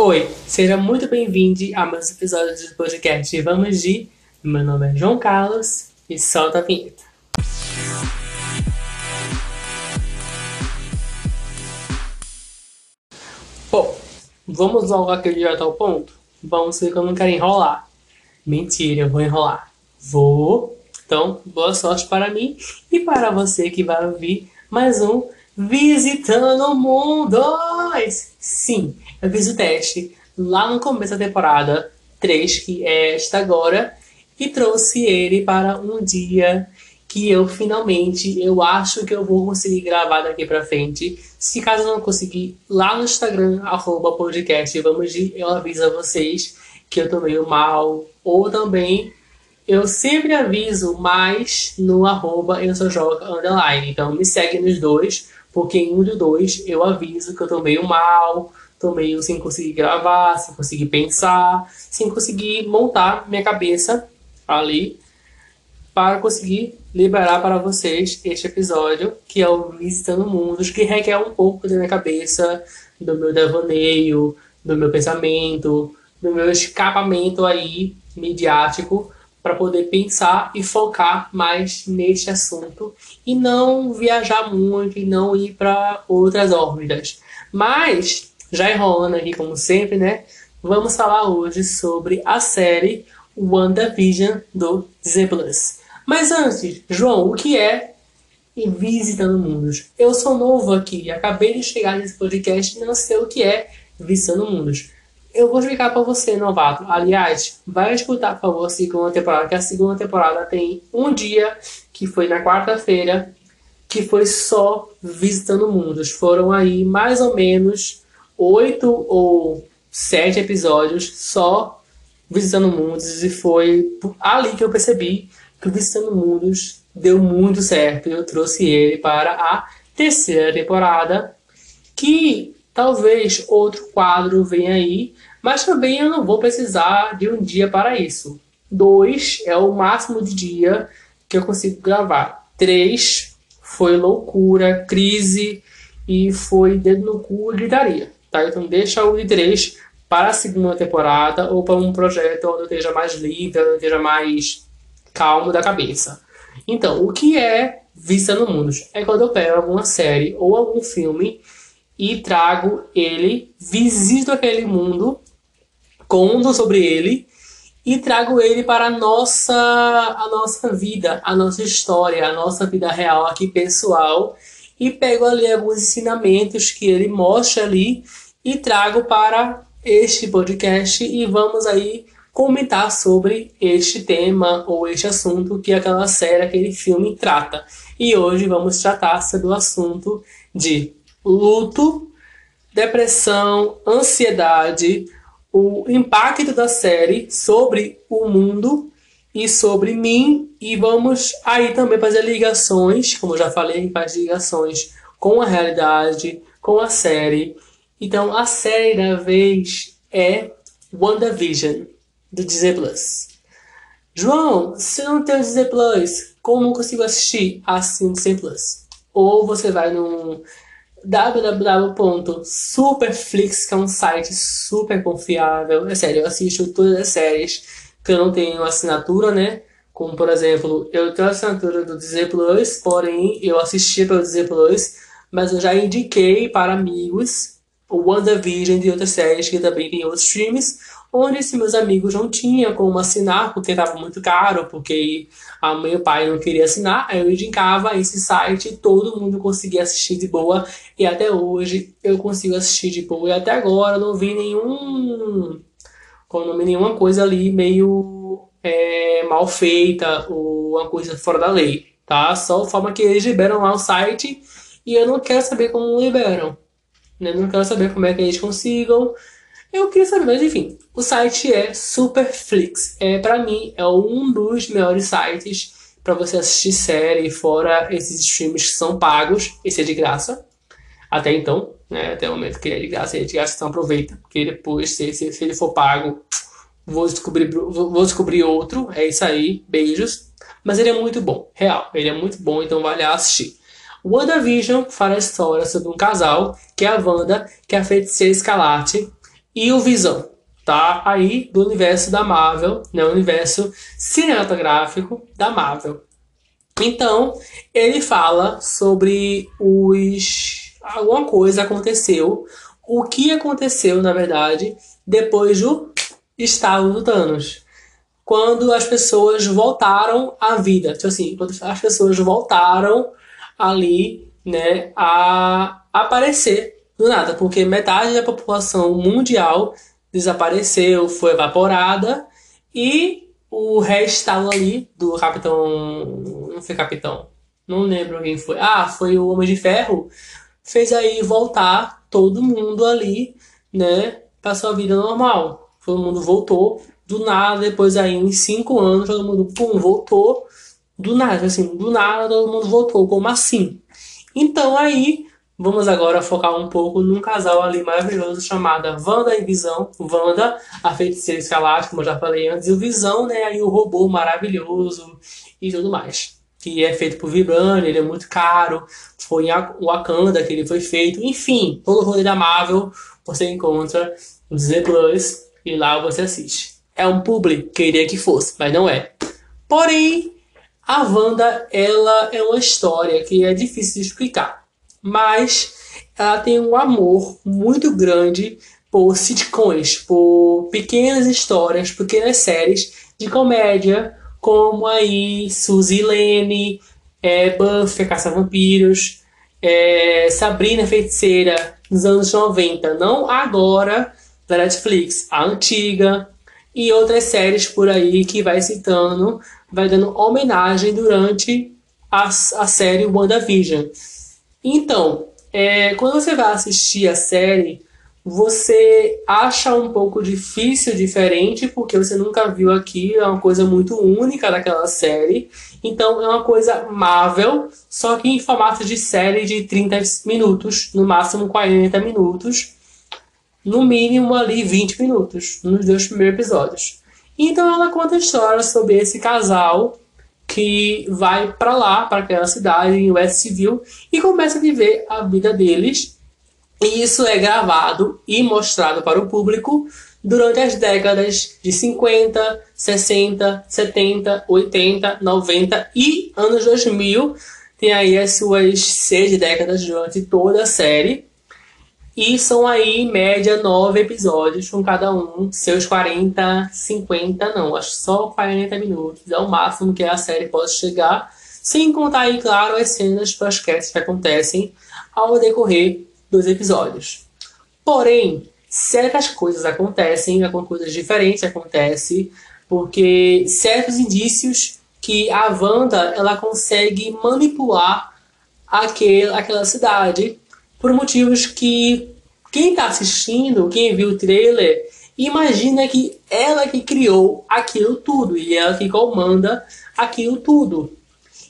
Oi, seja muito bem-vindo a mais episódios do podcast Vamos de. Meu nome é João Carlos e solta a vinheta. Bom, vamos logo aqui direto ao ponto? Vamos ver que eu não quero enrolar. Mentira, eu vou enrolar. Vou. Então, boa sorte para mim e para você que vai ouvir mais um Visitando o Mundo. Sim, eu fiz o teste lá no começo da temporada 3, que é esta agora, e trouxe ele para um dia que eu finalmente, eu acho que eu vou conseguir gravar daqui pra frente. Se caso não conseguir, lá no Instagram, arroba podcast, vamos de, eu aviso a vocês que eu tô meio mal, ou também eu sempre aviso mais no arroba eu sou joga underline. Então me segue nos dois, porque em um dos dois eu aviso que eu tô meio mal, tô meio sem conseguir gravar, sem conseguir pensar, sem conseguir montar minha cabeça ali para conseguir liberar para vocês este episódio, que é o Visitando Mundos, que requer um pouco da minha cabeça, do meu devaneio, do meu pensamento, do meu escapamento aí midiático para poder pensar e focar mais neste assunto e não viajar muito e não ir para outras órbitas. Mas, já enrolando aqui como sempre, né? Vamos falar hoje sobre a série WandaVision do Disney. Mas antes, João, o que é Visitando Mundos? Eu sou novo aqui, acabei de chegar nesse podcast e não sei o que é Visitando Mundos. Eu vou explicar para você, novato. Aliás, vai escutar, por favor, a segunda temporada, que a segunda temporada tem um dia, que foi na quarta-feira, que foi só visitando mundos. Foram aí mais ou menos oito ou sete episódios só visitando mundos e foi ali que eu percebi que o Visitando Mundos deu muito certo. Eu trouxe ele para a terceira temporada, que talvez outro quadro venha aí, mas também eu não vou precisar de um dia para isso. Dois é o máximo de dia que eu consigo gravar. Três foi loucura, crise e foi dedo no cu e gritaria. Tá? Então deixa o de três para a segunda temporada ou para um projeto onde eu esteja mais livre, onde eu esteja mais calmo da cabeça. Então, o que é Vista no Mundo? É quando eu pego alguma série ou algum filme e trago ele, visito aquele mundo conto sobre ele e trago ele para a nossa, a nossa vida, a nossa história, a nossa vida real aqui pessoal e pego ali alguns ensinamentos que ele mostra ali e trago para este podcast e vamos aí comentar sobre este tema ou este assunto que aquela série, aquele filme trata. E hoje vamos tratar sobre o assunto de luto, depressão, ansiedade, o impacto da série sobre o mundo e sobre mim e vamos aí também fazer ligações, como eu já falei, faz ligações com a realidade, com a série. Então a série da vez é WandaVision do Disney Plus. João, se não tem o Disney Plus, como consigo assistir? Assim Disney Plus. Ou você vai no www.superflix, que é um site super confiável. É sério, eu assisto todas as séries que eu não tenho assinatura, né? Como, por exemplo, eu tenho assinatura do Disney Plus, porém eu assisti pelo Disney Plus, mas eu já indiquei para amigos o WandaVision e outras séries que também tem outros streams, onde se meus amigos não tinham como assinar, porque estava muito caro, porque a mãe e o pai não queriam assinar, aí eu indicava esse site e todo mundo conseguia assistir de boa, e até hoje eu consigo assistir de boa, e até agora não vi nenhum, como nome, nenhuma coisa ali meio é, mal feita, ou uma coisa fora da lei, tá? Só a forma que eles liberam lá o site, e eu não quero saber como liberam, né? Não quero saber como é que eles consigam, eu queria saber, mas enfim, o site é Superflix. É para mim é um dos melhores sites para você assistir série, fora esses streams que são pagos. Esse é de graça. Até então, né? Até o momento que ele é de graça, ele é de graça, então aproveita, porque depois, se, se, se ele for pago, vou descobrir, vou descobrir outro. É isso aí, beijos. Mas ele é muito bom, real. Ele é muito bom, então vale a assistir. WandaVision fala a história sobre um casal, que é a Wanda, que é a feiticeira escalate, e o Visão, tá? Aí do universo da Marvel, né? O universo cinematográfico da Marvel. Então, ele fala sobre os alguma coisa aconteceu, o que aconteceu, na verdade, depois do estalo do Thanos. Quando as pessoas voltaram à vida. Tipo assim, quando as pessoas voltaram ali, né, a aparecer do nada, porque metade da população mundial desapareceu, foi evaporada e o restalo ali do Capitão. Não foi Capitão. Não lembro quem foi. Ah, foi o Homem de Ferro. Fez aí voltar todo mundo ali, né? Pra sua vida normal. Todo mundo voltou do nada. Depois aí, em cinco anos, todo mundo, pum, voltou. Do nada, assim, do nada todo mundo voltou. Como assim? Então aí Vamos agora focar um pouco num casal ali maravilhoso chamado Wanda e Visão. Wanda, a feiticeira escalada, como eu já falei antes, e o Visão, né? Aí o robô maravilhoso e tudo mais. Que é feito por Vibranium, ele é muito caro. Foi em Wakanda que ele foi feito. Enfim, todo o rolê da Marvel você encontra no Disney Plus e lá você assiste. É um publi, queria que fosse, mas não é. Porém, a Wanda, ela é uma história que é difícil de explicar mas ela tem um amor muito grande por sitcoms, por pequenas histórias, pequenas séries de comédia, como aí Suzy Lane, é, Buffy, Caça-Vampiros, é, Sabrina Feiticeira, nos anos 90, não agora da Netflix, a antiga, e outras séries por aí que vai citando, vai dando homenagem durante a, a série WandaVision. Então, é, quando você vai assistir a série, você acha um pouco difícil, diferente, porque você nunca viu aqui, é uma coisa muito única daquela série. Então é uma coisa Marvel, só que em formato de série de 30 minutos, no máximo 40 minutos, no mínimo ali 20 minutos, nos dois primeiros episódios. Então ela conta a história sobre esse casal que vai para lá, para aquela cidade em Westview e começa a viver a vida deles. E isso é gravado e mostrado para o público durante as décadas de 50, 60, 70, 80, 90 e anos 2000. Tem aí as suas seis décadas durante toda a série. E são aí, em média, nove episódios, com cada um seus 40, 50, não, acho só 40 minutos. É o máximo que a série pode chegar, sem contar aí, claro, as cenas pós-créditos que acontecem ao decorrer dos episódios. Porém, certas coisas acontecem, coisas diferentes acontecem, porque certos indícios que a Wanda ela consegue manipular aquele, aquela cidade por motivos que quem está assistindo, quem viu o trailer, imagina que ela que criou aquilo tudo e ela que comanda aquilo tudo.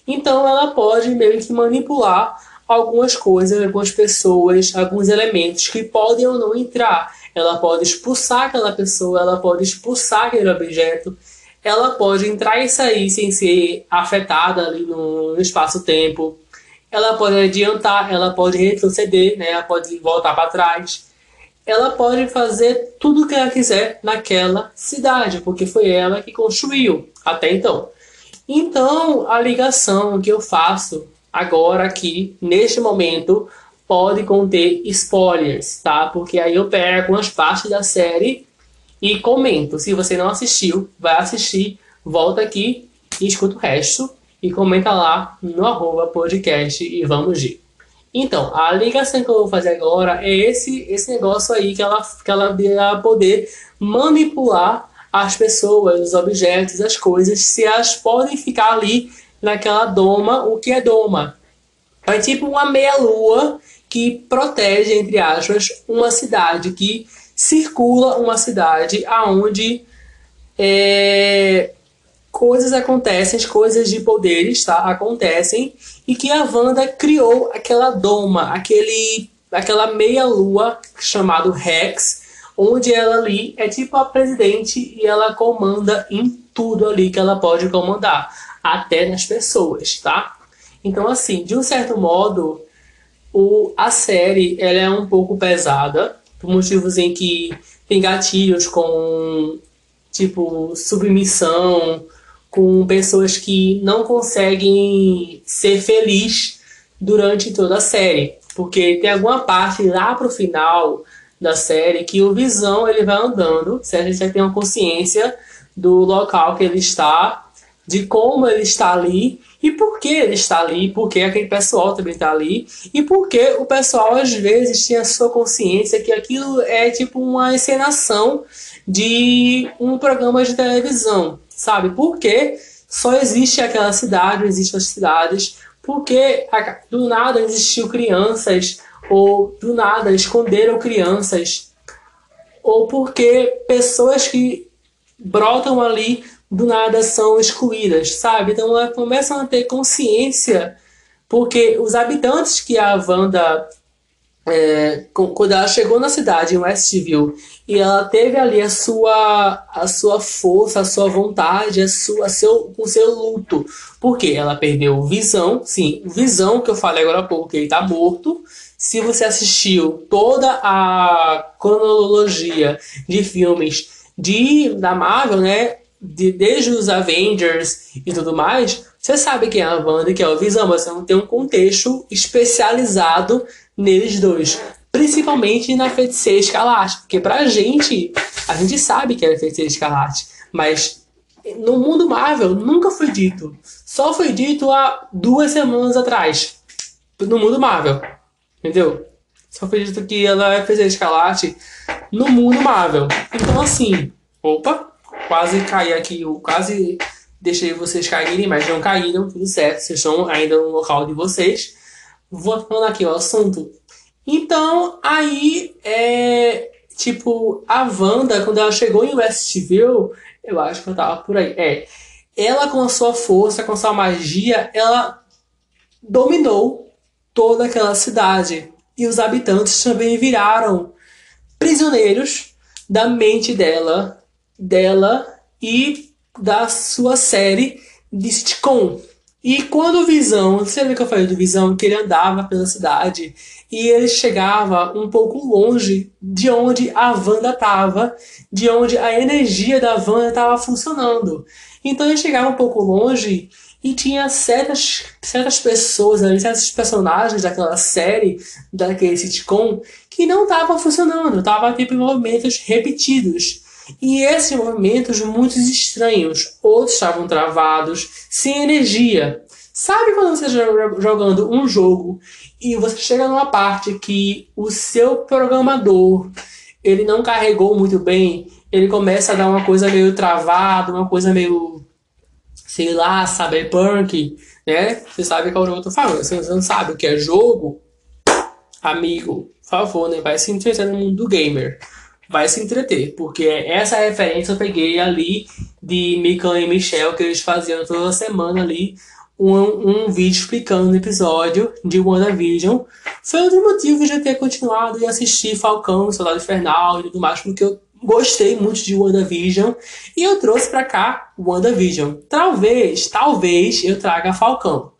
Então ela pode meio que manipular algumas coisas, algumas pessoas, alguns elementos que podem ou não entrar. Ela pode expulsar aquela pessoa, ela pode expulsar aquele objeto, ela pode entrar e sair sem ser afetada ali no, espaço-tempo ela pode adiantar, ela pode retroceder, né? ela pode voltar para trás. Ela pode fazer tudo o que ela quiser naquela cidade, porque foi ela que construiu até então. Então, a ligação que eu faço agora aqui, neste momento, pode conter spoilers, tá? Porque aí eu pego algumas partes da série e comento. Se você não assistiu, vai assistir, volta aqui e escuta o resto e comenta lá no arroba podcast e vamos ir. Então, a ligação que eu vou fazer agora é esse, esse negócio aí que ela, que ela vai poder manipular as pessoas, os objetos, as coisas, se elas podem ficar ali naquela doma, o que é doma? É tipo uma meia-lua que protege, entre aspas, uma cidade, que circula uma cidade aonde é, coisas acontecem, coisas de poderes, tá? Acontecem e que a Wanda criou aquela doma, aquele aquela meia-lua chamado Rex, onde ela ali é tipo a presidente e ela comanda em tudo ali que ela pode comandar, até nas pessoas, tá? Então assim, de um certo modo, o, a série ela é um pouco pesada, por motivos em que tem gatilhos com, tipo, submissão, com pessoas que não conseguem ser feliz durante toda a série. Porque tem alguma parte lá pro final da série que o Visão ele vai andando, certo? A gente já tem uma consciência do local que ele está, de como ele está ali e por que ele está ali, por que aquele pessoal também está ali e por que o pessoal às vezes tinha sua consciência que aquilo é tipo uma encenação de um programa de televisão, sabe? Porque só existe aquela cidade, existem as cidades, porque do nada existiu crianças ou do nada esconderam crianças ou porque pessoas que brotam ali do nada são excluídas, sabe? Então elas começam a ter consciência, porque os habitantes que a Wanda, é, quando ela chegou na cidade, em Westview, e ela teve ali a sua, a sua força, a sua vontade, a sua, seu, o seu luto. Porque ela perdeu visão, sim, visão que eu falei agora há pouco, que ele está morto. Se você assistiu toda a cronologia de filmes de, da Marvel, né? de, desde os Avengers e tudo mais, você sabe quem é a Wanda e quem é o Visão, mas você não tem um contexto especializado neles dois. Principalmente na Feiticeira Escarlate. Porque pra gente, a gente sabe que é Feiticeira Escarlate. Mas no mundo Marvel nunca foi dito. Só foi dito há duas semanas atrás. No mundo Marvel. Entendeu? Só foi dito que ela é Feiticeira Escarlate no mundo Marvel. Então assim, opa, quase caí aqui, eu quase deixei vocês caírem, mas não caíram, tudo certo, vocês estão ainda no local de vocês. Voltando aqui ao assunto. Então, aí, é, tipo, a Wanda, quando ela chegou em Westview, eu acho que eu tava por aí, é, ela com a sua força, com a sua magia, ela dominou toda aquela cidade. E os habitantes também viraram prisioneiros da mente dela dela e da sua série de sitcom. E quando o Visão, você lembra que eu falei do Visão, que ele andava pela cidade e ele chegava um pouco longe de onde a Wanda estava, de onde a energia da Wanda estava funcionando. Então ele chegava um pouco longe e tinha certas, certas pessoas ali, certos personagens daquela série, daquele sitcom, que não estavam funcionando, estavam tipo movimentos repetidos. E esses movimentos muito estranhos, outros estavam travados, sem energia. Sabe quando você está jogando um jogo e você chega numa parte que o seu programador ele não carregou muito bem, ele começa a dar uma coisa meio travada, uma coisa meio, sei lá, cyberpunk, né? Você sabe qual jogo eu tô falando. Você não sabe o que é jogo, amigo, por favor, né? Vai se interessar no mundo do gamer vai se entreter, porque essa referência eu peguei ali de Mika e Michel, que eles faziam toda semana ali um, um vídeo explicando o episódio de WandaVision. Foi dos motivos de eu ter continuado e assistir Falcão, Soldado Infernal e tudo mais, porque eu gostei muito de WandaVision e eu trouxe para cá WandaVision. Talvez, talvez eu traga Falcão,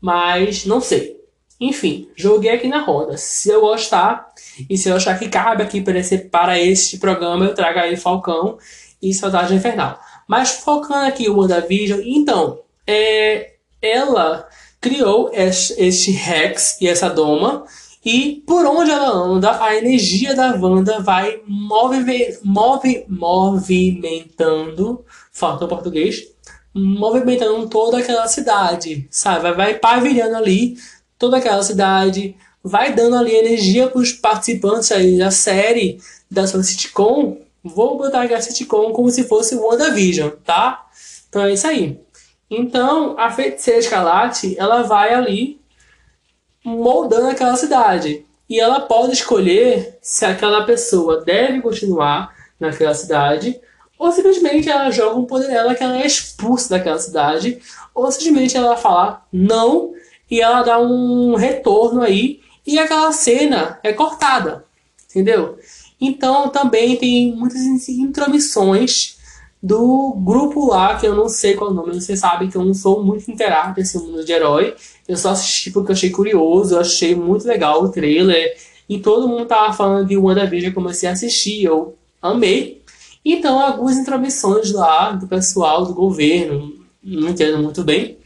mas não sei. Enfim, joguei aqui na roda. Se eu gostar e se eu achar que cabe aqui para esse, para este programa, eu trago aí Falcão e Saudade Infernal. Mas focando aqui o WandaVision, então, é, ela criou este Rex e essa Doma. E por onde ela anda, a energia da Wanda vai move, move, movimentando, falta o português, movimentando toda aquela cidade, sabe? Vai, vai pavilhando ali toda aquela cidade, vai dando ali energia para os participantes aí da série da sua sitcom. Vou botar aqui a sitcom como se fosse WandaVision, tá? Então é isso aí. Então a feiticeira escarlate ela vai ali moldando aquela cidade e ela pode escolher se aquela pessoa deve continuar naquela cidade ou simplesmente ela joga um poder nela que ela é expulsa daquela cidade ou simplesmente ela falar não e ela dá um retorno aí e aquela cena é cortada, entendeu? Então também tem muitas intromissões do grupo lá, que eu não sei qual é o nome, você sabe que eu não sou muito inteirado desse mundo de herói. Eu só assisti porque eu achei curioso, eu achei muito legal o trailer. E todo mundo tava falando de WandaVision, eu comecei a assistir. Eu amei. Então, algumas intromissões lá do pessoal do governo, não entendo muito bem,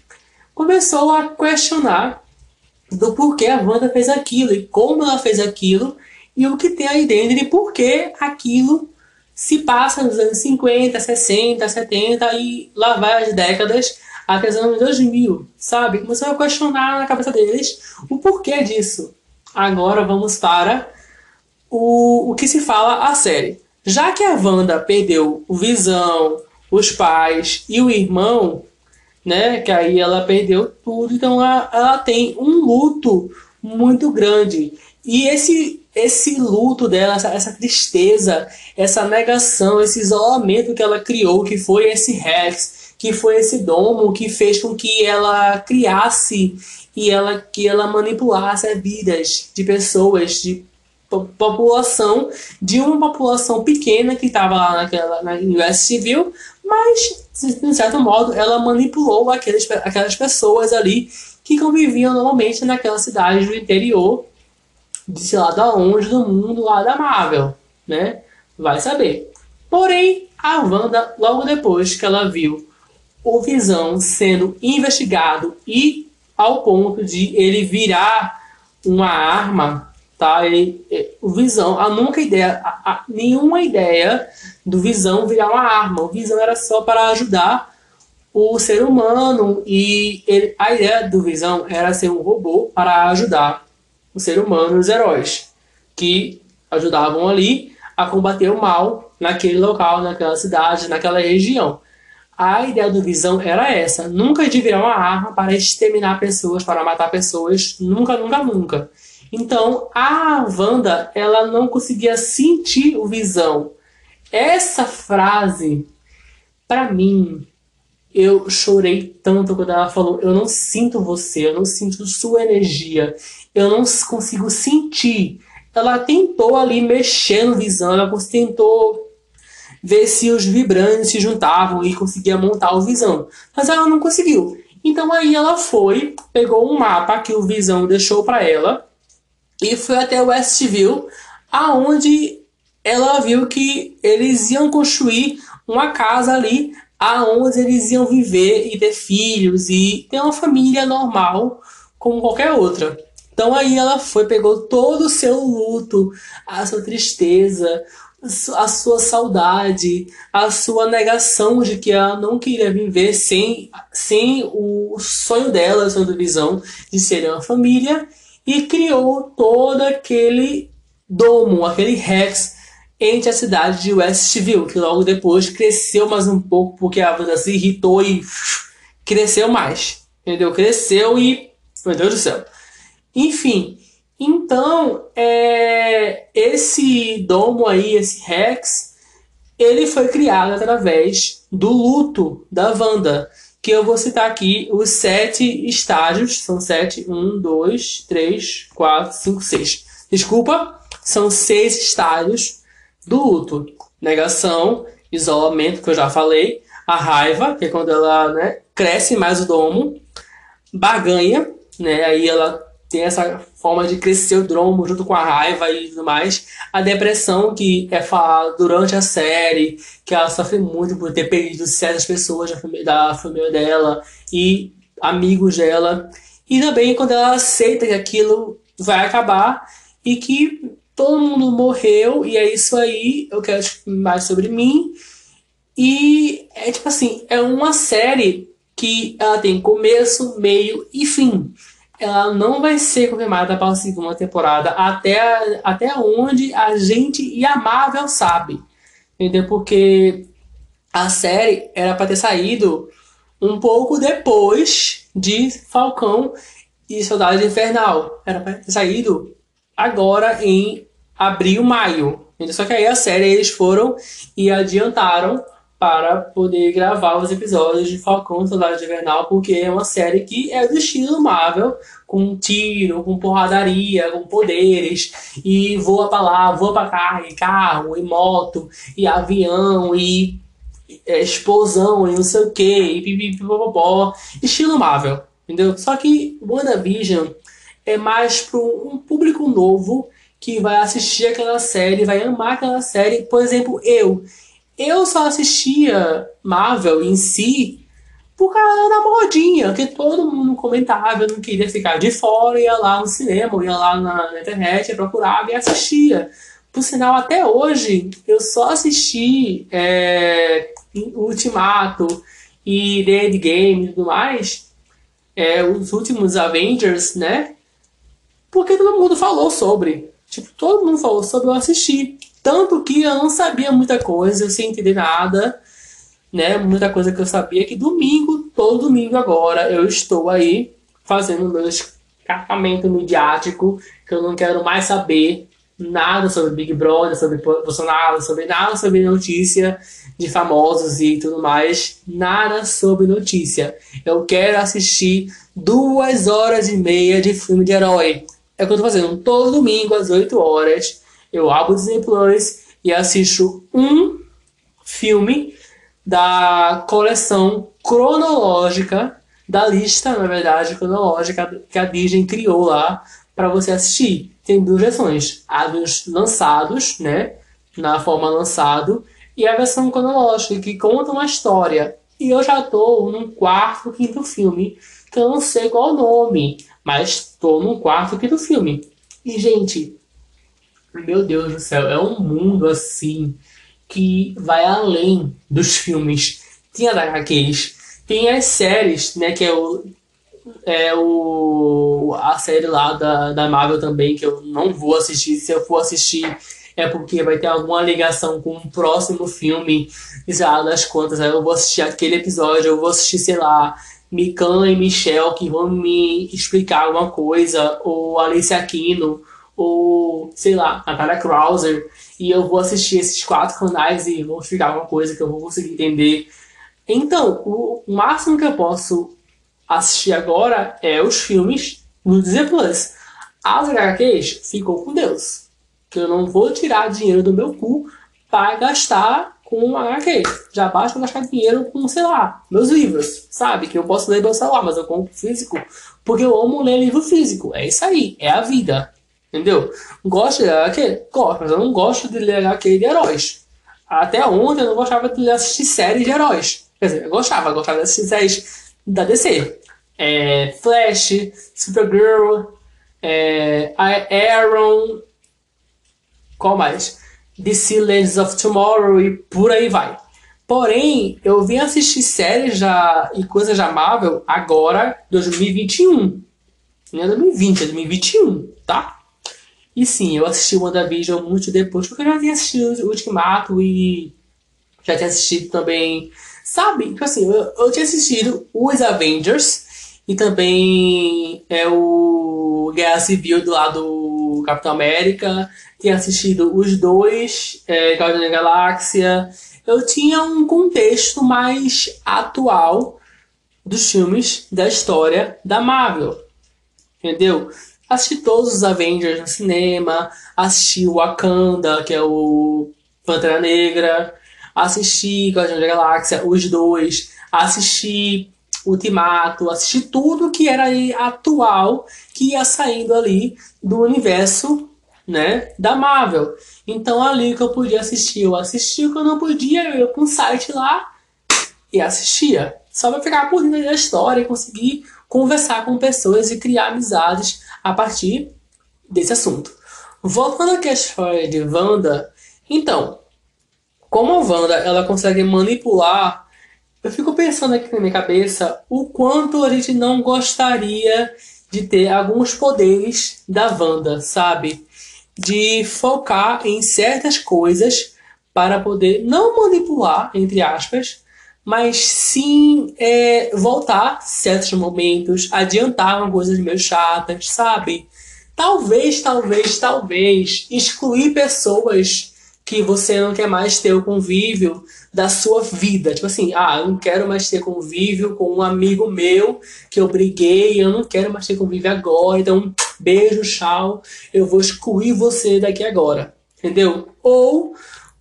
começou a questionar do porquê a Wanda fez aquilo e como ela fez aquilo e o que tem aí dentro e por que aquilo se passa nos anos 50, 60, 70 e lá vai as décadas até os anos 2000, sabe? Começou a questionar na cabeça deles o porquê disso. Agora vamos para o, o que se fala a série. Já que a Wanda perdeu o Visão, os pais e o irmão, né? Que aí ela perdeu tudo, então ela, ela tem um luto muito grande. E esse esse luto dela, essa, essa, tristeza, essa negação, esse isolamento que ela criou, que foi esse Rex, que foi esse domo que fez com que ela criasse e ela que ela manipulasse as vidas de pessoas, de população, de uma população pequena que estava lá naquela na Civil, mas de certo modo ela manipulou aqueles, aquelas pessoas ali que conviviam normalmente naquela cidade do interior de sei lá da onde do mundo lá da Marvel, né? Vai saber. Porém, a Wanda, logo depois que ela viu o Visão sendo investigado e ao ponto de ele virar uma arma, tá? Ele, o Visão, a nunca ideia, a, a, nenhuma ideia do Visão virar uma arma. O Visão era só para ajudar o ser humano e ele, a ideia do Visão era ser um robô para ajudar o ser humano e os heróis, que ajudavam ali a combater o mal naquele local, naquela cidade, naquela região. A ideia do Visão era essa: nunca de virar uma arma para exterminar pessoas, para matar pessoas, nunca, nunca, nunca. Então a Wanda ela não conseguia sentir o Visão. Essa frase, para mim, eu chorei tanto quando ela falou: Eu não sinto você, eu não sinto sua energia, eu não consigo sentir. Ela tentou ali mexer no visão, ela tentou ver se os vibrantes se juntavam e conseguia montar o visão, mas ela não conseguiu. Então aí ela foi, pegou um mapa que o visão deixou para ela e foi até Westview, aonde ela viu que eles iam construir uma casa ali aonde eles iam viver e ter filhos e ter uma família normal como qualquer outra. Então aí ela foi, pegou todo o seu luto, a sua tristeza, a sua saudade, a sua negação de que ela não queria viver sem, sem o sonho dela, sonho do visão de ser uma família, e criou todo aquele domo, aquele rex entre a cidade de Westview, que logo depois cresceu mais um pouco porque a Wanda se irritou e cresceu mais. Entendeu? Cresceu e. Meu Deus do céu. Enfim, então é, esse domo aí, esse Rex, ele foi criado através do luto da Wanda. Que eu vou citar aqui os sete estágios. São sete. Um, dois, três, quatro, cinco, seis. Desculpa, são seis estágios do luto. Negação, isolamento, que eu já falei. A raiva, que é quando ela né, cresce mais o domo. Baganha, né? Aí ela tem essa forma de crescer o dromo junto com a raiva e tudo mais. A depressão, que é falada durante a série, que ela sofre muito por ter perdido certas pessoas da família, da família dela e amigos dela. E também quando ela aceita que aquilo vai acabar e que todo mundo morreu e é isso aí, eu quero mais sobre mim. E é tipo assim, é uma série que ela tem começo, meio e fim. Ela não vai ser confirmada para a segunda temporada até, até onde a gente e a Marvel sabe. Entendeu? Porque a série era para ter saído um pouco depois de Falcão e Soldado Infernal. Era para ter saído agora em abril, maio. Só que aí a série eles foram e adiantaram para poder gravar os episódios de Falcão Soldado Invernal, porque é uma série que é do estilo Marvel, com tiro, com porradaria, com poderes, e voa para lá, voa para cá, e carro, e moto, e avião, e é, explosão, e não sei o que, e pipipipopopó, estilo Marvel, entendeu? Só que WandaVision é mais para um público novo que vai assistir aquela série, vai amar aquela série. Por exemplo, eu. Eu só assistia Marvel em si por causa da modinha, que todo mundo comentava, eu não queria ficar de fora, ia lá no cinema, ia lá na, na internet, procurava e assistia. Por sinal, até hoje, eu só assisti é, Ultimato e The Endgame e tudo mais, é, os últimos Avengers, né? Porque todo mundo falou sobre. Tipo, todo mundo falou sobre, eu assisti. Tanto que eu não sabia muita coisa, sem entender nada né? Muita coisa que eu sabia que domingo, todo domingo agora, eu estou aí fazendo meu escapamento midiático, que eu não quero mais saber nada sobre Big Brother, sobre Bolsonaro, sobre nada sobre notícia de famosos e tudo mais, nada sobre notícia. Eu quero assistir duas horas e meia de filme de herói. É o que eu tô fazendo. Todo domingo, às 8 horas, eu abro o Disney Plus e assisto um filme da coleção cronológica, da lista, na verdade, cronológica que a Disney criou lá para você assistir. Tem duas versões: a dos lançados, né, na forma lançado, e a versão cronológica que conta uma história. E eu já tô num quarto, quinto filme, que eu não sei qual o nome, mas tô num quarto, quinto filme. E gente, meu Deus do céu, é um mundo assim que vai além dos filmes. Tem as HQs, tem as séries, né? Que é o. É o. A série lá da, da Marvel também, que eu não vou assistir. Se eu for assistir, é porque vai ter alguma ligação com o próximo filme. Já das contas, aí eu vou assistir aquele episódio, eu vou assistir, sei lá, Mikan e Michelle que vão me explicar alguma coisa, ou Alice Aquino, ou sei lá, Natália Krauser e eu vou assistir esses quatro canais e vou ficar alguma coisa que eu vou conseguir entender. Então, o máximo que eu posso assistir agora é os filmes no Disney Plus. As HQs ficou com Deus. Que eu não vou tirar dinheiro do meu cu para gastar com HQ. Já basta gastar dinheiro com, sei lá, meus livros, sabe? Que eu posso ler meu celular, mas eu compro físico porque eu amo ler livro físico. É isso aí, é a vida. Entendeu? Gosto de ler HQ? Gosto, mas eu não gosto de ler HQ de heróis. Até ontem eu não gostava de assistir séries de heróis. Quer dizer, eu gostava, eu gostava de assistir séries da DC. É, Flash, Supergirl, é, Aaron, qual mais? DC Legends of Tomorrow e por aí vai. Porém, eu vim assistir séries já, e coisas da Marvel agora, 2021. Não é 2020, é 2021, tá? E sim, eu assisti o WandaVision muito depois, porque eu já tinha assistido o Ultimato e já tinha assistido também. Sabe? Tipo assim, eu, eu tinha assistido os Avengers e também é o Guerra Civil do lado do Capitão América. Tinha assistido os dois, é, Guardião da Galáxia. Eu tinha um contexto mais atual dos filmes da história da Marvel. Entendeu? Assisti todos os Avengers no cinema, assisti o Wakanda, que é o Pantera Negra, assisti Guardiões da Galáxia, os dois, assisti Ultimato, assisti tudo que era atual que ia saindo ali do universo né, da Marvel. Então ali que eu podia assistir, eu assistia, que eu não podia, eu ia com o site lá e assistia. Só pra ficar por dentro da história e conseguir conversar com pessoas e criar amizades a partir desse assunto. Voltando à questão de Wanda, então, como a Wanda ela consegue manipular, eu fico pensando aqui na minha cabeça o quanto a gente não gostaria de ter alguns poderes da Wanda, sabe? De focar em certas coisas para poder não manipular, entre aspas, mas sim é, voltar certos momentos, adiantar coisas meio chatas, sabe? Talvez, talvez, talvez excluir pessoas que você não quer mais ter o convívio da sua vida. Tipo assim, ah, eu não quero mais ter convívio com um amigo meu que eu briguei, eu não quero mais ter convívio agora, então beijo, tchau, eu vou excluir você daqui agora. Entendeu? Ou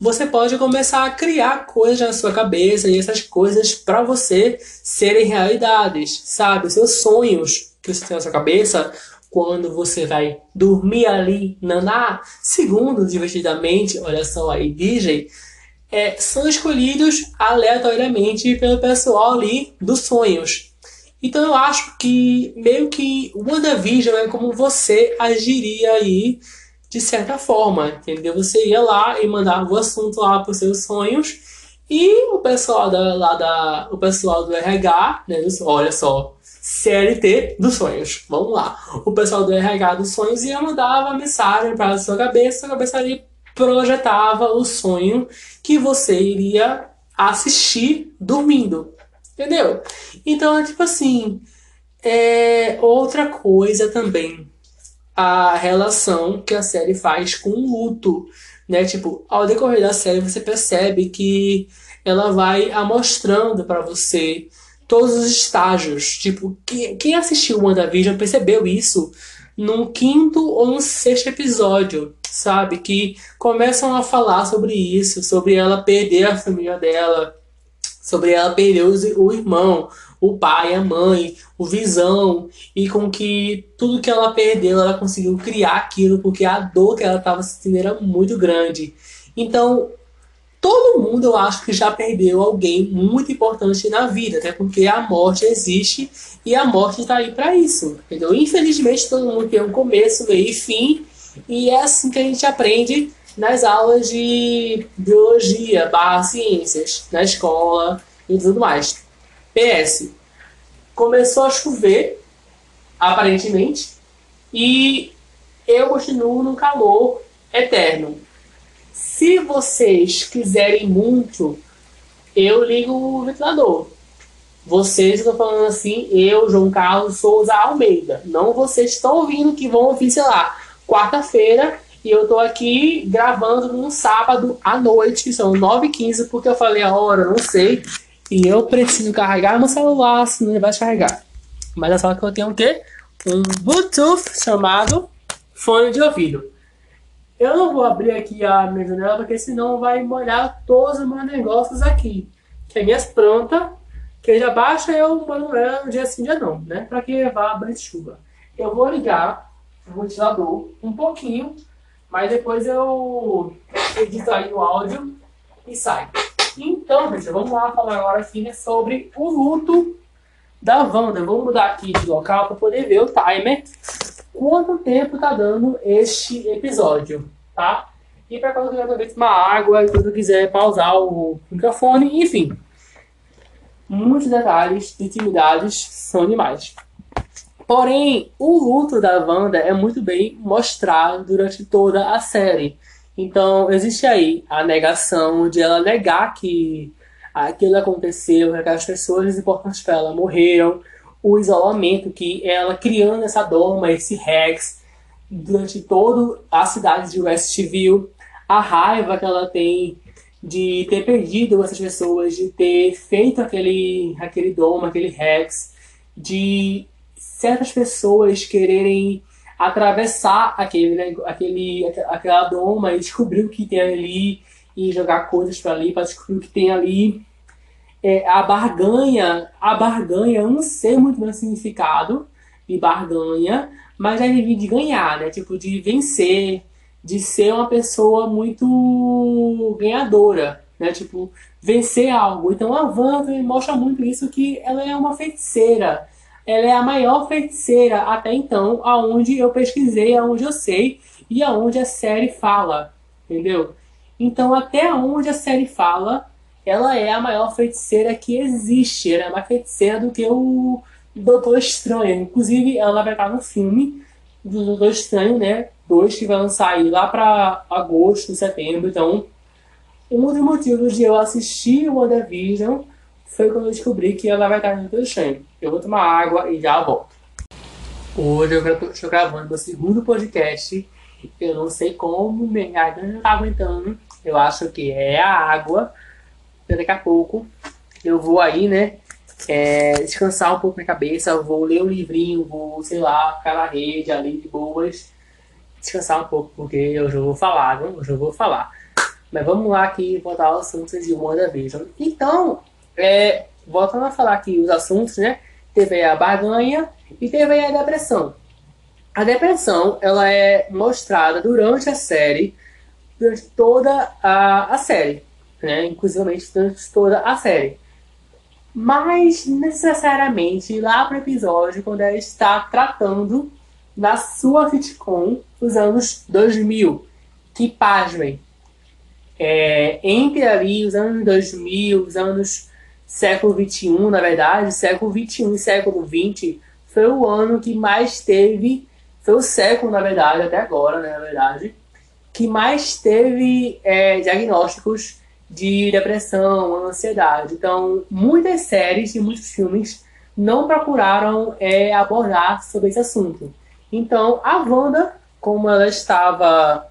você pode começar a criar coisas na sua cabeça e essas coisas para você serem realidades, sabe? Seus sonhos que você tem na sua cabeça, quando você vai dormir ali, naná, segundo divertidamente, olha só aí, DJ, é, são escolhidos aleatoriamente pelo pessoal ali dos sonhos. Então eu acho que meio que WandaVision é como você agiria aí de certa forma, entendeu? Você ia lá e mandava o assunto lá para os seus sonhos e o pessoal da, lá da, o pessoal do RH, né, olha só, CLT dos sonhos, vamos lá. O pessoal do RH dos sonhos ia mandar uma mensagem para a sua cabeça, a sua cabeça ali projetava o sonho que você iria assistir dormindo, entendeu? Então é tipo assim, é outra coisa também a relação que a série faz com o luto, né? Tipo, ao decorrer da série você percebe que ela vai amostrando para você todos os estágios. Tipo, quem assistiu o WandaVision percebeu isso no quinto ou no sexto episódio, sabe? Que começam a falar sobre isso, sobre ela perder a família dela, sobre ela perder o irmão, o pai, a mãe, o visão, e com que tudo que ela perdeu, ela conseguiu criar aquilo, porque a dor que ela estava sentindo era muito grande. Então, todo mundo eu acho que já perdeu alguém muito importante na vida, até porque a morte existe e a morte está aí para isso. Entendeu? Infelizmente, todo mundo tem um começo, meio e fim, e é assim que a gente aprende nas aulas de biologia, barra ciências, na escola e tudo mais. PS. Começou a chover, aparentemente, e eu continuo no calor eterno. Se vocês quiserem muito, eu ligo o ventilador. Vocês estão falando assim, eu, João Carlos Souza Almeida. Não vocês estão ouvindo que vão ouvir, sei lá, quarta-feira e eu tô aqui gravando num sábado à noite, são 9h15, porque eu falei a hora, não sei. E eu preciso carregar meu celular, senão ele vai descarregar. Mas é só que eu tenho o quê? Um Bluetooth chamado fone de ouvido. Eu não vou abrir aqui a minha janela, porque senão vai molhar todos os meus negócios aqui. Que é minhas plantas, que já baixa eu mando ela um dia sim, dia não, né? Pra que vá abrir chuva. Eu vou ligar o ventilador um pouquinho, mas depois eu edito aí o áudio e sai. Então, gente, vamos lá falar agora aqui né, sobre o luto da Wanda. Vamos mudar aqui de local para poder ver o timer. Quanto tempo tá dando este episódio, tá? E para quando quiser beber uma água e quando quiser pausar o microfone, enfim. Muitos detalhes, intimidades são demais. Porém, o luto da Wanda é muito bem mostrado durante toda a série. Então, existe aí a negação de ela negar que aquilo aconteceu, que aquelas pessoas importantes para ela morreram, o isolamento que ela criando essa doma, esse Rex, durante toda a cidade de Westview, a raiva que ela tem de ter perdido essas pessoas, de ter feito aquele, aquele doma, aquele Rex, de certas pessoas quererem atravessar aquele, aquele, aquela doma e descobrir o que tem ali e jogar coisas para ali para descobrir o que tem ali. É, a barganha, a barganha é um ser muito bem significado de barganha, mas é de ganhar, né? Tipo, de vencer, de ser uma pessoa muito ganhadora, né? Tipo, vencer algo. Então a Wanda mostra muito isso que ela é uma feiticeira ela é a maior feiticeira até então, aonde eu pesquisei, aonde eu sei e aonde a série fala, entendeu? Então, até onde a série fala, ela é a maior feiticeira que existe. Ela é mais feiticeira do que o Doutor Estranho. Inclusive, ela vai estar no filme do Doutor Estranho, né? Dois que vai lançar aí lá para agosto, setembro. Então, um dos motivos de eu assistir o WandaVision foi quando eu descobri que ela vai estar no Doutor Estranho. Eu vou tomar água e já volto. Hoje eu estou gravando meu segundo podcast. Eu não sei como, minha garganta não tá aguentando. Eu acho que é a água. Daqui a pouco eu vou aí, né? É, descansar um pouco minha cabeça. Vou ler um livrinho, vou, sei lá, ficar na rede ali de boas. Descansar um pouco, porque eu vou falar? Hoje eu vou falar. Mas vamos lá aqui voltar aos assuntos de WandaVision. Então, é, voltando a falar aqui os assuntos, né? Teve a barganha e teve a depressão. A depressão ela é mostrada durante a série, durante toda a, a série, né? Inclusive durante toda a série. Mas necessariamente lá pro episódio, quando ela está tratando na sua sitcom dos anos 2000. Que pasmem, é, entre ali os anos 2000, os anos século 21, na verdade, século 21 e século 20 foi o ano que mais teve, foi o século, na verdade, até agora, né, na verdade, que mais teve é, diagnósticos de depressão, ansiedade. Então, muitas séries e muitos filmes não procuraram é, abordar sobre esse assunto. Então, a Wanda, como ela estava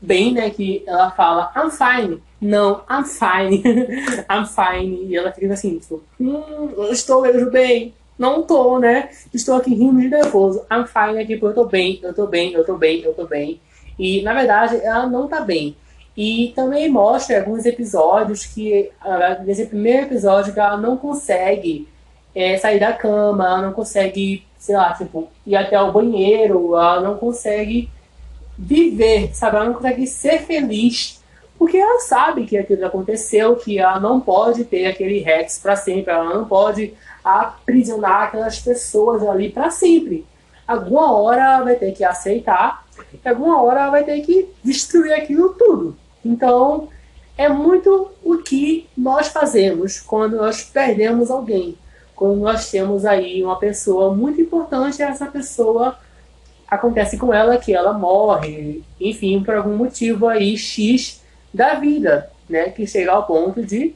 bem, né, que ela fala I'm fine. Não, I'm fine. I'm fine. E ela fica assim, tipo, hum, eu estou mesmo bem. Não tô, né? Estou aqui rindo de nervoso. I'm fine é tipo, eu tô bem, eu tô bem, eu tô bem, eu tô bem. E, na verdade, ela não tá bem. E também mostra alguns episódios que, nesse primeiro episódio, que ela não consegue é, sair da cama, ela não consegue, sei lá, tipo, ir até o banheiro, ela não consegue viver, sabe? Ela não consegue ser feliz porque ela sabe que aquilo aconteceu, que ela não pode ter aquele Rex para sempre, ela não pode aprisionar aquelas pessoas ali para sempre. Alguma hora ela vai ter que aceitar, alguma hora ela vai ter que destruir aquilo tudo. Então, é muito o que nós fazemos quando nós perdemos alguém. Quando nós temos aí uma pessoa muito importante, essa pessoa acontece com ela que ela morre, enfim, por algum motivo aí X da vida, né? Que chega ao ponto de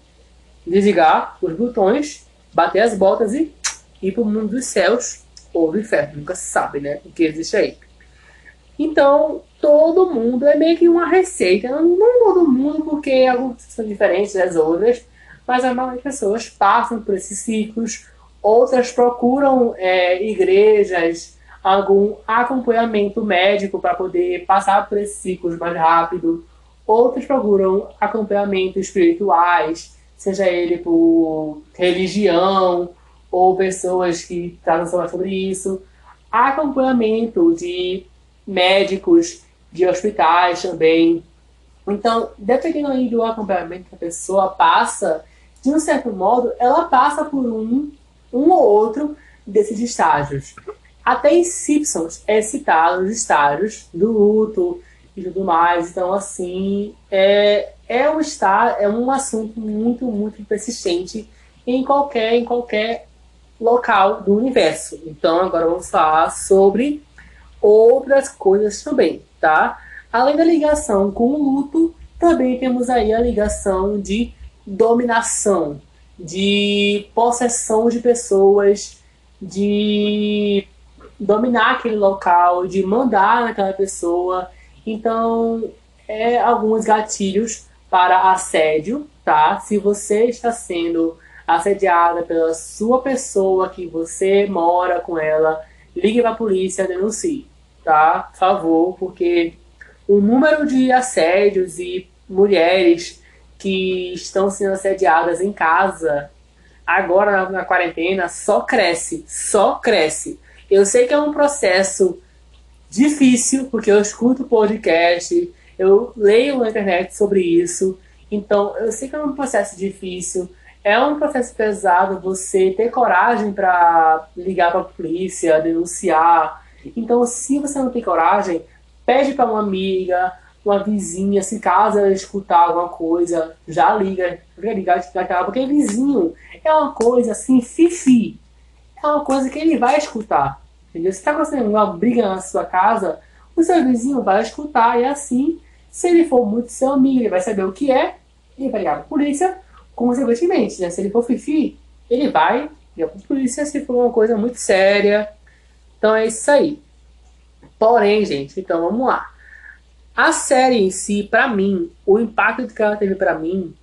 desligar os botões, bater as botas e ir para o mundo dos céus ou do inferno, nunca se sabe, né? O que existe aí. Então, todo mundo é meio que uma receita. Não todo mundo, porque algumas são diferentes das outras, mas a maioria das pessoas passam por esses ciclos. Outras procuram é, igrejas, algum acompanhamento médico para poder passar por esses ciclos mais rápido. Outros procuram acompanhamento espirituais, seja ele por religião ou pessoas que tratam sobre isso. Acompanhamento de médicos, de hospitais também. Então, dependendo aí do acompanhamento que a pessoa passa, de um certo modo, ela passa por um, um ou outro desses estágios. Até em Simpsons é citado os estágios do luto e tudo mais. Então, assim, é, é, um, estar, é um assunto muito, muito persistente em qualquer, em qualquer local do universo. Então, agora vamos falar sobre outras coisas também, tá? Além da ligação com o luto, também temos aí a ligação de dominação, de possessão de pessoas, de dominar aquele local, de mandar naquela pessoa. Então, é alguns gatilhos para assédio, tá? Se você está sendo assediada pela sua pessoa que você mora com ela, ligue para a polícia, denuncie, tá? Por favor, porque o número de assédios e mulheres que estão sendo assediadas em casa agora na, na quarentena só cresce, só cresce. Eu sei que é um processo difícil, porque eu escuto podcast, eu leio na internet sobre isso, então eu sei que é um processo difícil, é um processo pesado você ter coragem para ligar para a polícia, denunciar. Então, se você não tem coragem, pede para uma amiga, uma vizinha, se caso ela escutar alguma coisa, já liga, já liga, já porque vizinho é uma coisa assim, fifi. É uma coisa que ele vai escutar. Entendeu? Se está acontecendo uma briga na sua casa, o seu vizinho vai escutar e assim, se ele for muito seu amigo, ele vai saber o que é, ele vai ligar para a polícia, consequentemente, né? Se ele for fifi, ele vai ligar para a polícia se for uma coisa muito séria. Então é isso aí. Porém, gente, então vamos lá. A série em si, para mim, o impacto que ela teve para mim,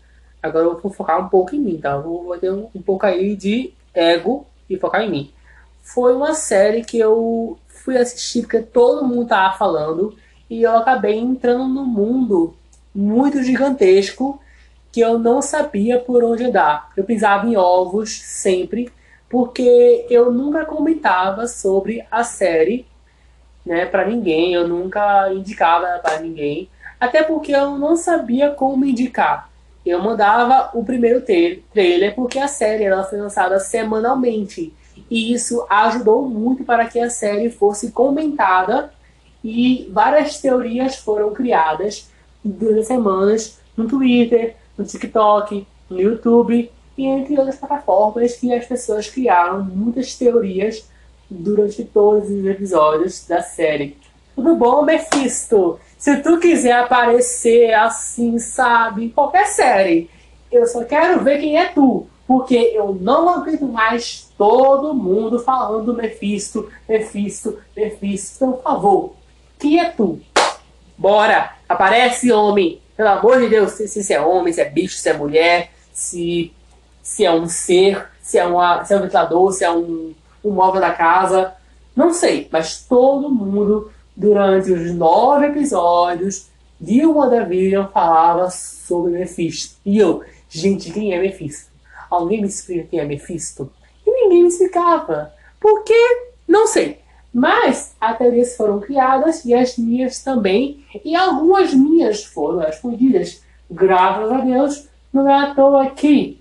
agora eu vou focar um pouco em mim, tá? Eu vou ter um, um pouco aí de ego e focar em mim foi uma série que eu fui assistir porque todo mundo tava falando e eu acabei entrando num mundo muito gigantesco que eu não sabia por onde dar. Eu pisava em ovos sempre porque eu nunca comentava sobre a série né, para ninguém, eu nunca indicava para ninguém, até porque eu não sabia como indicar. Eu mandava o primeiro trailer porque a série ela foi lançada semanalmente e isso ajudou muito para que a série fosse comentada e várias teorias foram criadas durante semanas no Twitter, no TikTok, no YouTube e entre outras plataformas que as pessoas criaram muitas teorias durante todos os episódios da série. Tudo bom, Mephisto? Se tu quiser aparecer assim, sabe, em qualquer série, eu só quero ver quem é tu. Porque eu não aguento mais todo mundo falando Mephisto, Mephisto, Mephisto. Então, por favor, quem é tu? Bora! Aparece, homem! Pelo amor de Deus, se, se é homem, se é bicho, se é mulher, se, se é um ser, se é, uma, se é um ventilador, se é um, um móvel da casa. Não sei, mas todo mundo, durante os nove episódios de WandaVision, falava sobre Mephisto. E eu, gente, quem é Mephisto? Alguém me explica quem é Mephisto? E ninguém me explicava. Por quê? Não sei. Mas as teorias foram criadas e as minhas também. E algumas minhas foram respondidas. Graças a Deus, não é à toa que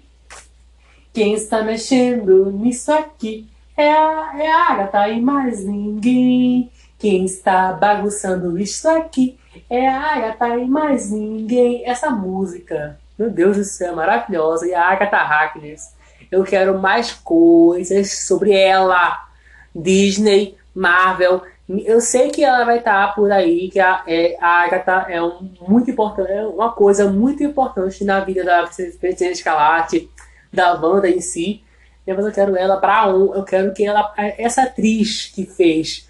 quem está mexendo nisso aqui é a, é a Agatha e mais ninguém. Quem está bagunçando isso aqui é a Agatha e mais ninguém. Essa música, meu Deus do céu, é maravilhosa. E a Agatha Harkness. Eu quero mais coisas sobre ela. Disney, Marvel. Eu sei que ela vai estar por aí, que a, é, a Agatha é um, muito importante, é uma coisa muito importante na vida da Princesa Escalate, da Wanda em si. Mas eu quero ela para um, eu quero que ela, essa atriz que fez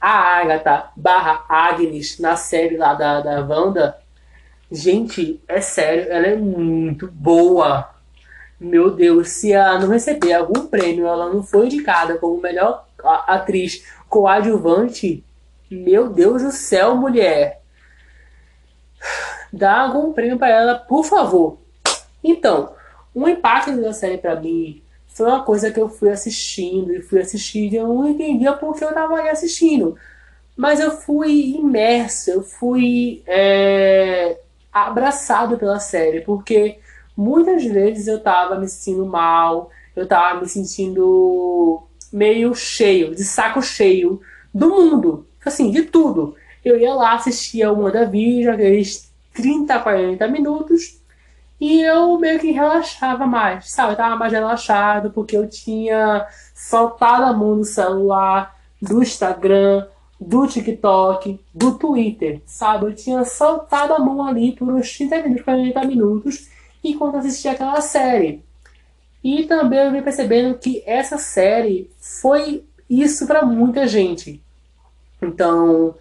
a Agatha barra Agnes na série lá da, da Wanda, gente, é sério, ela é muito boa. Meu Deus, se ela não receber algum prêmio, ela não foi indicada como melhor atriz coadjuvante, meu Deus do céu, mulher. Dá algum prêmio para ela, por favor. Então, um impacto da série para mim foi uma coisa que eu fui assistindo e fui assistindo e eu não entendia porque eu estava ali assistindo. Mas eu fui imerso, eu fui é, abraçado pela série, porque muitas vezes eu estava me sentindo mal, eu estava me sentindo meio cheio, de saco cheio do mundo, assim, de tudo. Eu ia lá, assistia uma da aqueles 30, 40 minutos, e eu meio que relaxava mais, sabe? Eu tava mais relaxado porque eu tinha soltado a mão do celular, do Instagram, do TikTok, do Twitter, sabe? Eu tinha soltado a mão ali por uns 30 minutos, 40 minutos, enquanto assistia aquela série. E também eu vim percebendo que essa série foi isso para muita gente. Então,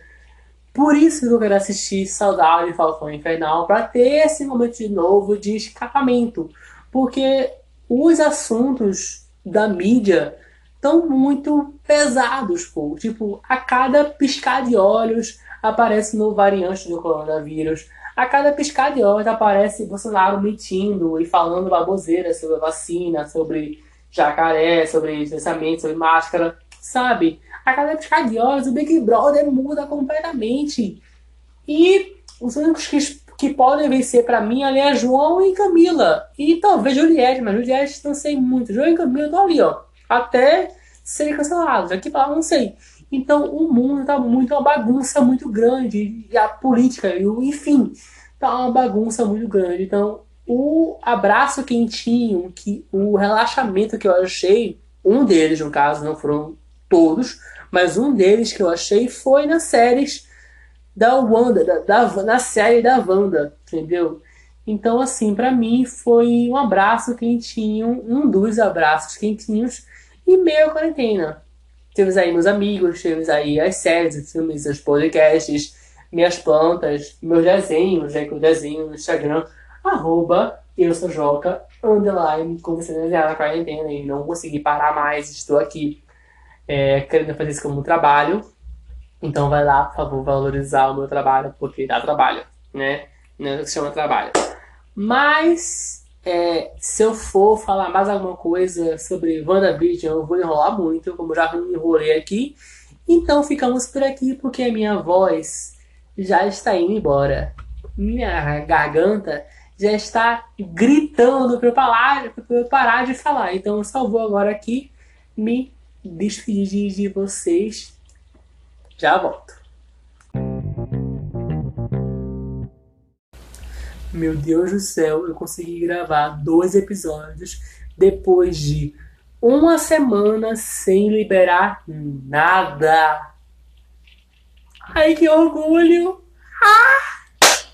por isso que eu quero assistir Saudade de Falcão Infernal, para ter esse momento de novo de escapamento. Porque os assuntos da mídia estão muito pesados, pô. Tipo, a cada piscar de olhos aparece no variante do coronavírus. A cada piscar de olhos aparece Bolsonaro mentindo e falando baboseira sobre a vacina, sobre jacaré, sobre distanciamento, sobre máscara, sabe? a cada piscar de olhos, o Big Brother muda completamente. E os únicos que, que podem vencer para mim ali é João e Camila. E talvez Juliette, mas Juliette não sei muito. João e Camila estão ali, ó. Até serem cancelados. Aqui para não sei. Então o mundo está muito uma bagunça muito grande. E a política, e o, enfim, tá uma bagunça muito grande. Então o abraço quentinho, que o relaxamento que eu achei, um deles no caso, não foram todos, mas um deles que eu achei foi nas séries da Wanda, da, da na série da Wanda, entendeu? Então, assim, para mim foi um abraço quentinho, um dos abraços quentinhos e meio quarentena. Temos aí meus amigos, temos aí as séries, os filmes, os podcasts, minhas plantas, meus desenhos, né, que eu desenho no Instagram, arroba eu sou Joca, underline, comecei a desenhar na quarentena e não consegui parar mais, estou aqui é, querendo fazer isso como trabalho. Então vai lá, por favor, valorizar o meu trabalho, porque dá trabalho, né? Não é que se chama trabalho. Mas é, se eu for falar mais alguma coisa sobre WandaVision, eu vou enrolar muito, como já enrolei aqui. Então ficamos por aqui porque a minha voz já está indo embora. Minha garganta já está gritando para eu, parar, eu parar de falar. Então eu só vou agora aqui me despedir de vocês. Já volto. Meu Deus do céu, eu consegui gravar dois episódios depois de uma semana sem liberar nada. Ai, que orgulho! Ah!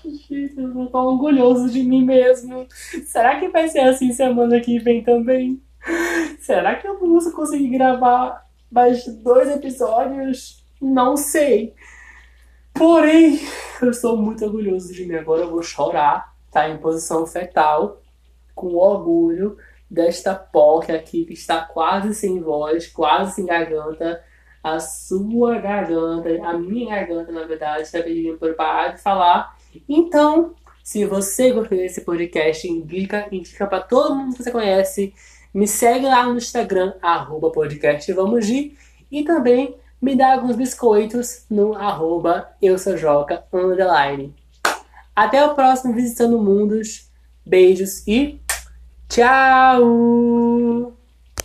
Gente, eu tô tão orgulhoso de mim mesmo. Será que vai ser assim semana que vem também? Será que eu vou conseguir gravar mais dois episódios? Não sei. Porém, eu sou muito orgulhoso de mim. Agora eu vou chorar, tá em posição fetal, com orgulho desta porca aqui que está quase sem voz, quase sem garganta. A sua garganta, a minha garganta, na verdade, está pedindo para parar de falar. Então, se você gostou desse podcast, indica, indica para todo mundo que você conhece. Me segue lá no Instagram, arroba podcast Vamos Ir. E também me dá alguns biscoitos no arroba eu sou Joca, underline. Até o próximo Visitando Mundos. Beijos e Tchau!